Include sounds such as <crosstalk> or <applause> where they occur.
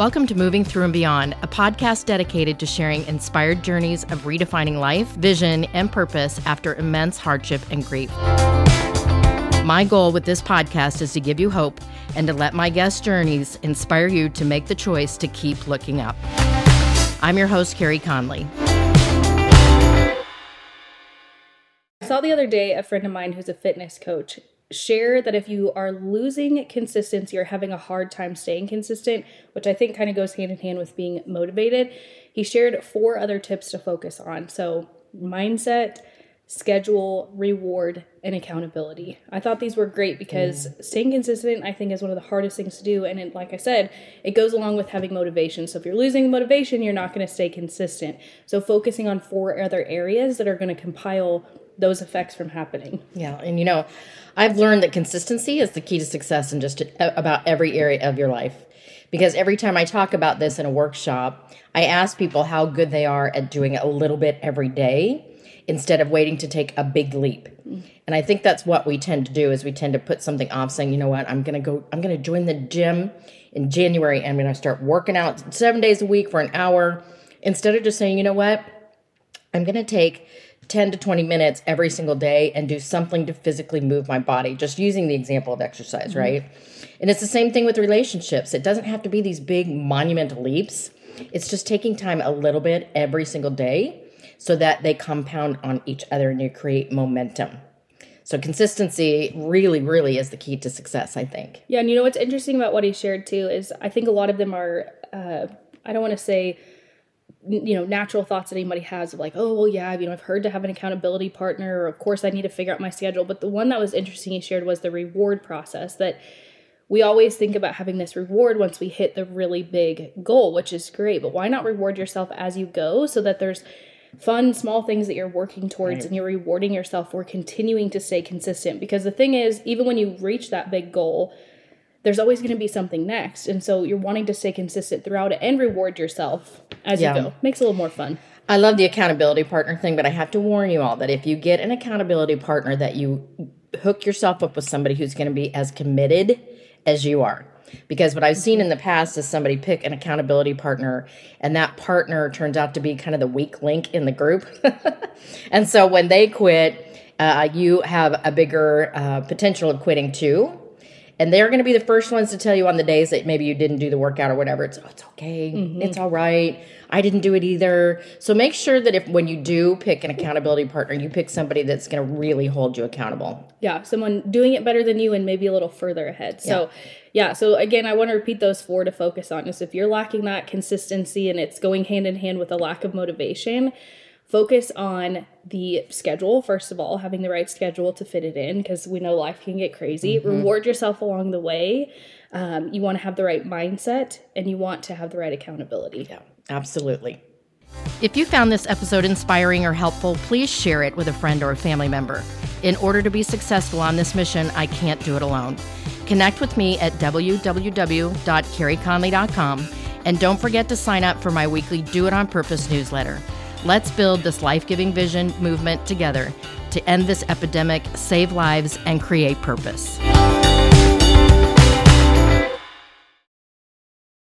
Welcome to Moving Through and Beyond, a podcast dedicated to sharing inspired journeys of redefining life, vision, and purpose after immense hardship and grief. My goal with this podcast is to give you hope and to let my guest journeys inspire you to make the choice to keep looking up. I'm your host, Carey Conley. I saw the other day a friend of mine who's a fitness coach share that if you are losing consistency or having a hard time staying consistent, which I think kind of goes hand in hand with being motivated, he shared four other tips to focus on. So, mindset, schedule, reward, and accountability. I thought these were great because mm. staying consistent, I think, is one of the hardest things to do. And it, like I said, it goes along with having motivation. So if you're losing motivation, you're not going to stay consistent. So focusing on four other areas that are going to compile those effects from happening. Yeah. And you know, I've learned that consistency is the key to success in just uh, about every area of your life. Because every time I talk about this in a workshop, I ask people how good they are at doing a little bit every day instead of waiting to take a big leap. And I think that's what we tend to do is we tend to put something off saying, you know what, I'm to go I'm to join the gym in January and I'm to start working out 7 days a week for an hour instead of just saying, you know what, I'm to take 10 to 20 minutes every single day and do something to physically move my body, just using the example of exercise, mm-hmm. right? And it's the same thing with relationships. It doesn't have to be these big monumental leaps. It's just taking time a little bit every single day so that they compound on each other and you create momentum. So consistency really, really is the key to success, I think. Yeah, and you know what's interesting about what he shared too is I think a lot of them are, uh, I don't want to say you know natural thoughts that anybody has of like oh well yeah you know i've heard to have an accountability partner or of course i need to figure out my schedule. But the one that was interesting he shared was the reward process that we always think about having this reward once we hit the really big goal which is great. But why not reward yourself as you go so that there's fun small things that you're working towards right. and you're rewarding yourself for continuing to stay consistent? Because the thing is even when you reach that big goal there's always going to be something next. And so you're wanting to stay consistent throughout it and reward yourself as yeah. you go. Makes it a little more fun. I love the accountability partner thing, but I have to warn you all that if you get an accountability partner that you hook yourself up with somebody who's going to be as committed as you are. Because what I've seen in the past is somebody pick an accountability partner, and that partner turns out to be kind of the weak link in the group. <laughs> and so when they quit, uh, you have a bigger uh, potential of quitting too and they're going to be the first ones to tell you on the days that maybe you didn't do the workout or whatever it's oh, it's okay. Mm-hmm. it's all right. I didn't do it either. So make sure that if when you do pick an accountability partner you pick somebody that's going to really hold you accountable. Yeah someone doing it better than you and maybe a little further ahead. So yeah, yeah so again i want to repeat those four to focus on is if you're lacking that consistency and it's going hand in hand with a lack of motivation focus on the schedule first of all having the right schedule to fit it in because we know life can get crazy. Mm-hmm. reward yourself along the way. Um, you want to have the right mindset and you want to have the right accountability. Yeah absolutely. If you found this episode inspiring or helpful please share it with a friend or a family member. In order to be successful on this mission i can't do it alone. Connect with me at www.careyconley.com and don't forget to sign up for my weekly do it on purpose newsletter Let's build this life giving vision movement together to end this epidemic, save lives, and create purpose.